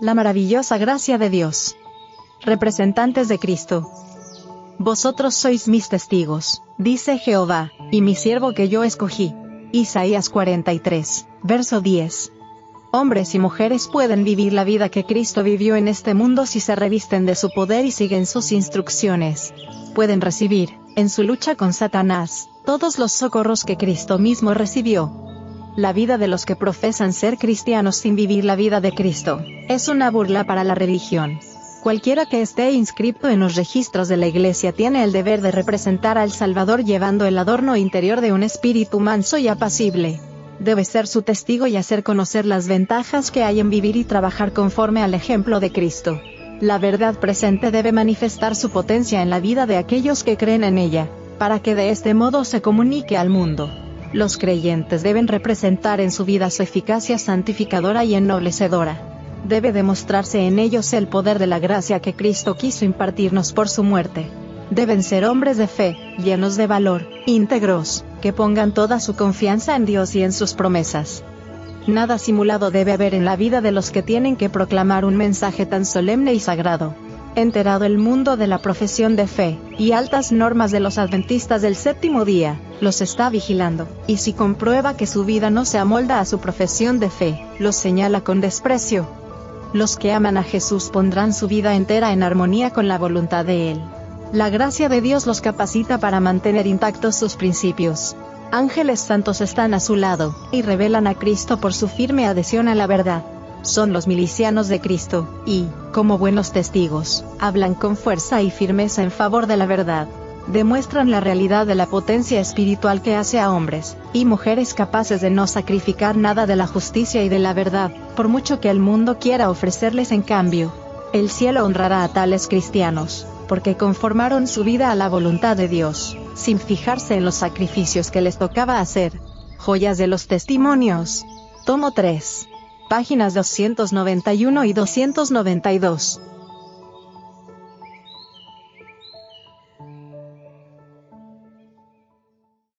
La maravillosa gracia de Dios. Representantes de Cristo. Vosotros sois mis testigos, dice Jehová, y mi siervo que yo escogí. Isaías 43, verso 10. Hombres y mujeres pueden vivir la vida que Cristo vivió en este mundo si se revisten de su poder y siguen sus instrucciones. Pueden recibir, en su lucha con Satanás, todos los socorros que Cristo mismo recibió. La vida de los que profesan ser cristianos sin vivir la vida de Cristo, es una burla para la religión. Cualquiera que esté inscrito en los registros de la Iglesia tiene el deber de representar al Salvador llevando el adorno interior de un espíritu manso y apacible debe ser su testigo y hacer conocer las ventajas que hay en vivir y trabajar conforme al ejemplo de Cristo. La verdad presente debe manifestar su potencia en la vida de aquellos que creen en ella, para que de este modo se comunique al mundo. Los creyentes deben representar en su vida su eficacia santificadora y ennoblecedora. Debe demostrarse en ellos el poder de la gracia que Cristo quiso impartirnos por su muerte. Deben ser hombres de fe, llenos de valor, íntegros, que pongan toda su confianza en Dios y en sus promesas. Nada simulado debe haber en la vida de los que tienen que proclamar un mensaje tan solemne y sagrado. Enterado el mundo de la profesión de fe, y altas normas de los adventistas del séptimo día, los está vigilando, y si comprueba que su vida no se amolda a su profesión de fe, los señala con desprecio. Los que aman a Jesús pondrán su vida entera en armonía con la voluntad de Él. La gracia de Dios los capacita para mantener intactos sus principios. Ángeles santos están a su lado, y revelan a Cristo por su firme adhesión a la verdad. Son los milicianos de Cristo, y, como buenos testigos, hablan con fuerza y firmeza en favor de la verdad. Demuestran la realidad de la potencia espiritual que hace a hombres y mujeres capaces de no sacrificar nada de la justicia y de la verdad, por mucho que el mundo quiera ofrecerles en cambio. El cielo honrará a tales cristianos porque conformaron su vida a la voluntad de Dios, sin fijarse en los sacrificios que les tocaba hacer. Joyas de los Testimonios. Tomo 3. Páginas 291 y 292.